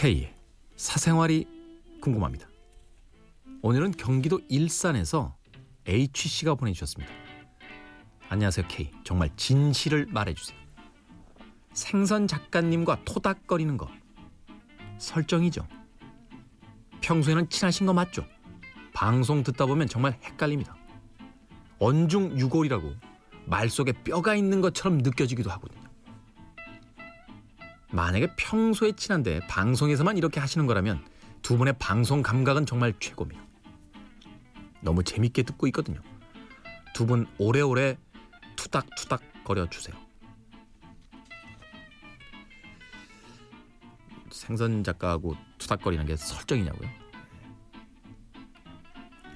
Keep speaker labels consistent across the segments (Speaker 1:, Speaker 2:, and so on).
Speaker 1: K의 사생활이 궁금합니다. 오늘은 경기도 일산에서 H씨가 보내주셨습니다. 안녕하세요 K. 정말 진실을 말해주세요. 생선 작가님과 토닥거리는 거 설정이죠. 평소에는 친하신 거 맞죠? 방송 듣다 보면 정말 헷갈립니다. 언중 유골이라고 말 속에 뼈가 있는 것처럼 느껴지기도 하거든요. 만약에 평소에 친한데 방송에서만 이렇게 하시는 거라면 두 분의 방송 감각은 정말 최고입니다. 너무 재밌게 듣고 있거든요. 두 분 오래오래 투닥투닥 거려 주세요. 생선 작가하고 투닥거리는 게 설정이냐고요?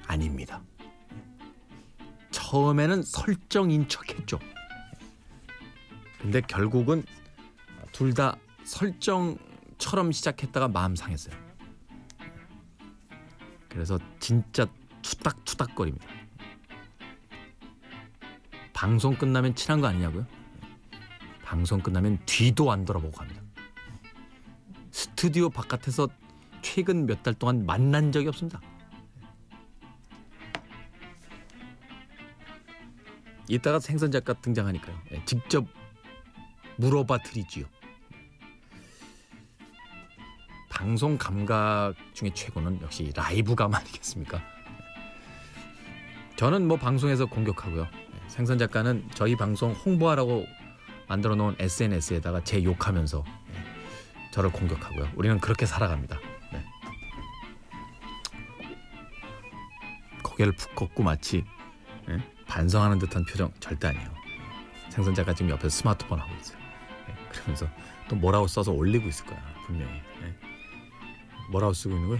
Speaker 1: 아닙니다. 처음에는 설정인 척했죠. 근데 결국은 둘 다 설정처럼 시작했다가 마음 상했어요. 그래서 진짜 투닥투닥거립니다. 방송 끝나면 친한 거 아니냐고요? 방송 끝나면 뒤도 안 돌아보고 합니다. 스튜디오 바깥에서 최근 몇 달 동안 만난 적이 없습니다. 이따가 생선 작가 등장하니까요. 예, 직접 물어봐 드리지요. 방송 감각 중에 최고는 역시 라이브감 아니겠습니까? 저는 뭐 방송에서 공격하고요. 예, 생선 작가는 저희 방송 홍보하라고 만들어 놓은 SNS에다가 제 욕하면서 예, 저를 공격하고요. 우리는 그렇게 살아갑니다. 네. 고개를 푹 꺾고 마치 예? 반성하는 듯한 표정 절대 아니에요. 생선 작가 지금 옆에서 스마트폰 하고 있어요. 예, 그러면서 또 뭐라고 써서 올리고 있을 거야 분명히. 예. 뭐라고 쓰고 있는 거야?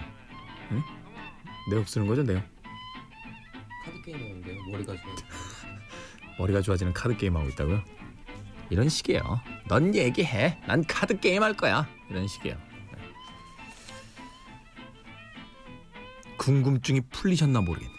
Speaker 1: 예? 내 욕 쓰는 거죠 내 욕?
Speaker 2: 카드 게임 하는데요. 머리가 좋아.
Speaker 1: 머리가 좋아지는 카드 게임 하고 있다고요? 이런 식이에요. 넌 얘기해. 난 카드 게임 할 거야. 이런 식이에요. 네. 궁금증이 풀리셨나 모르겠네.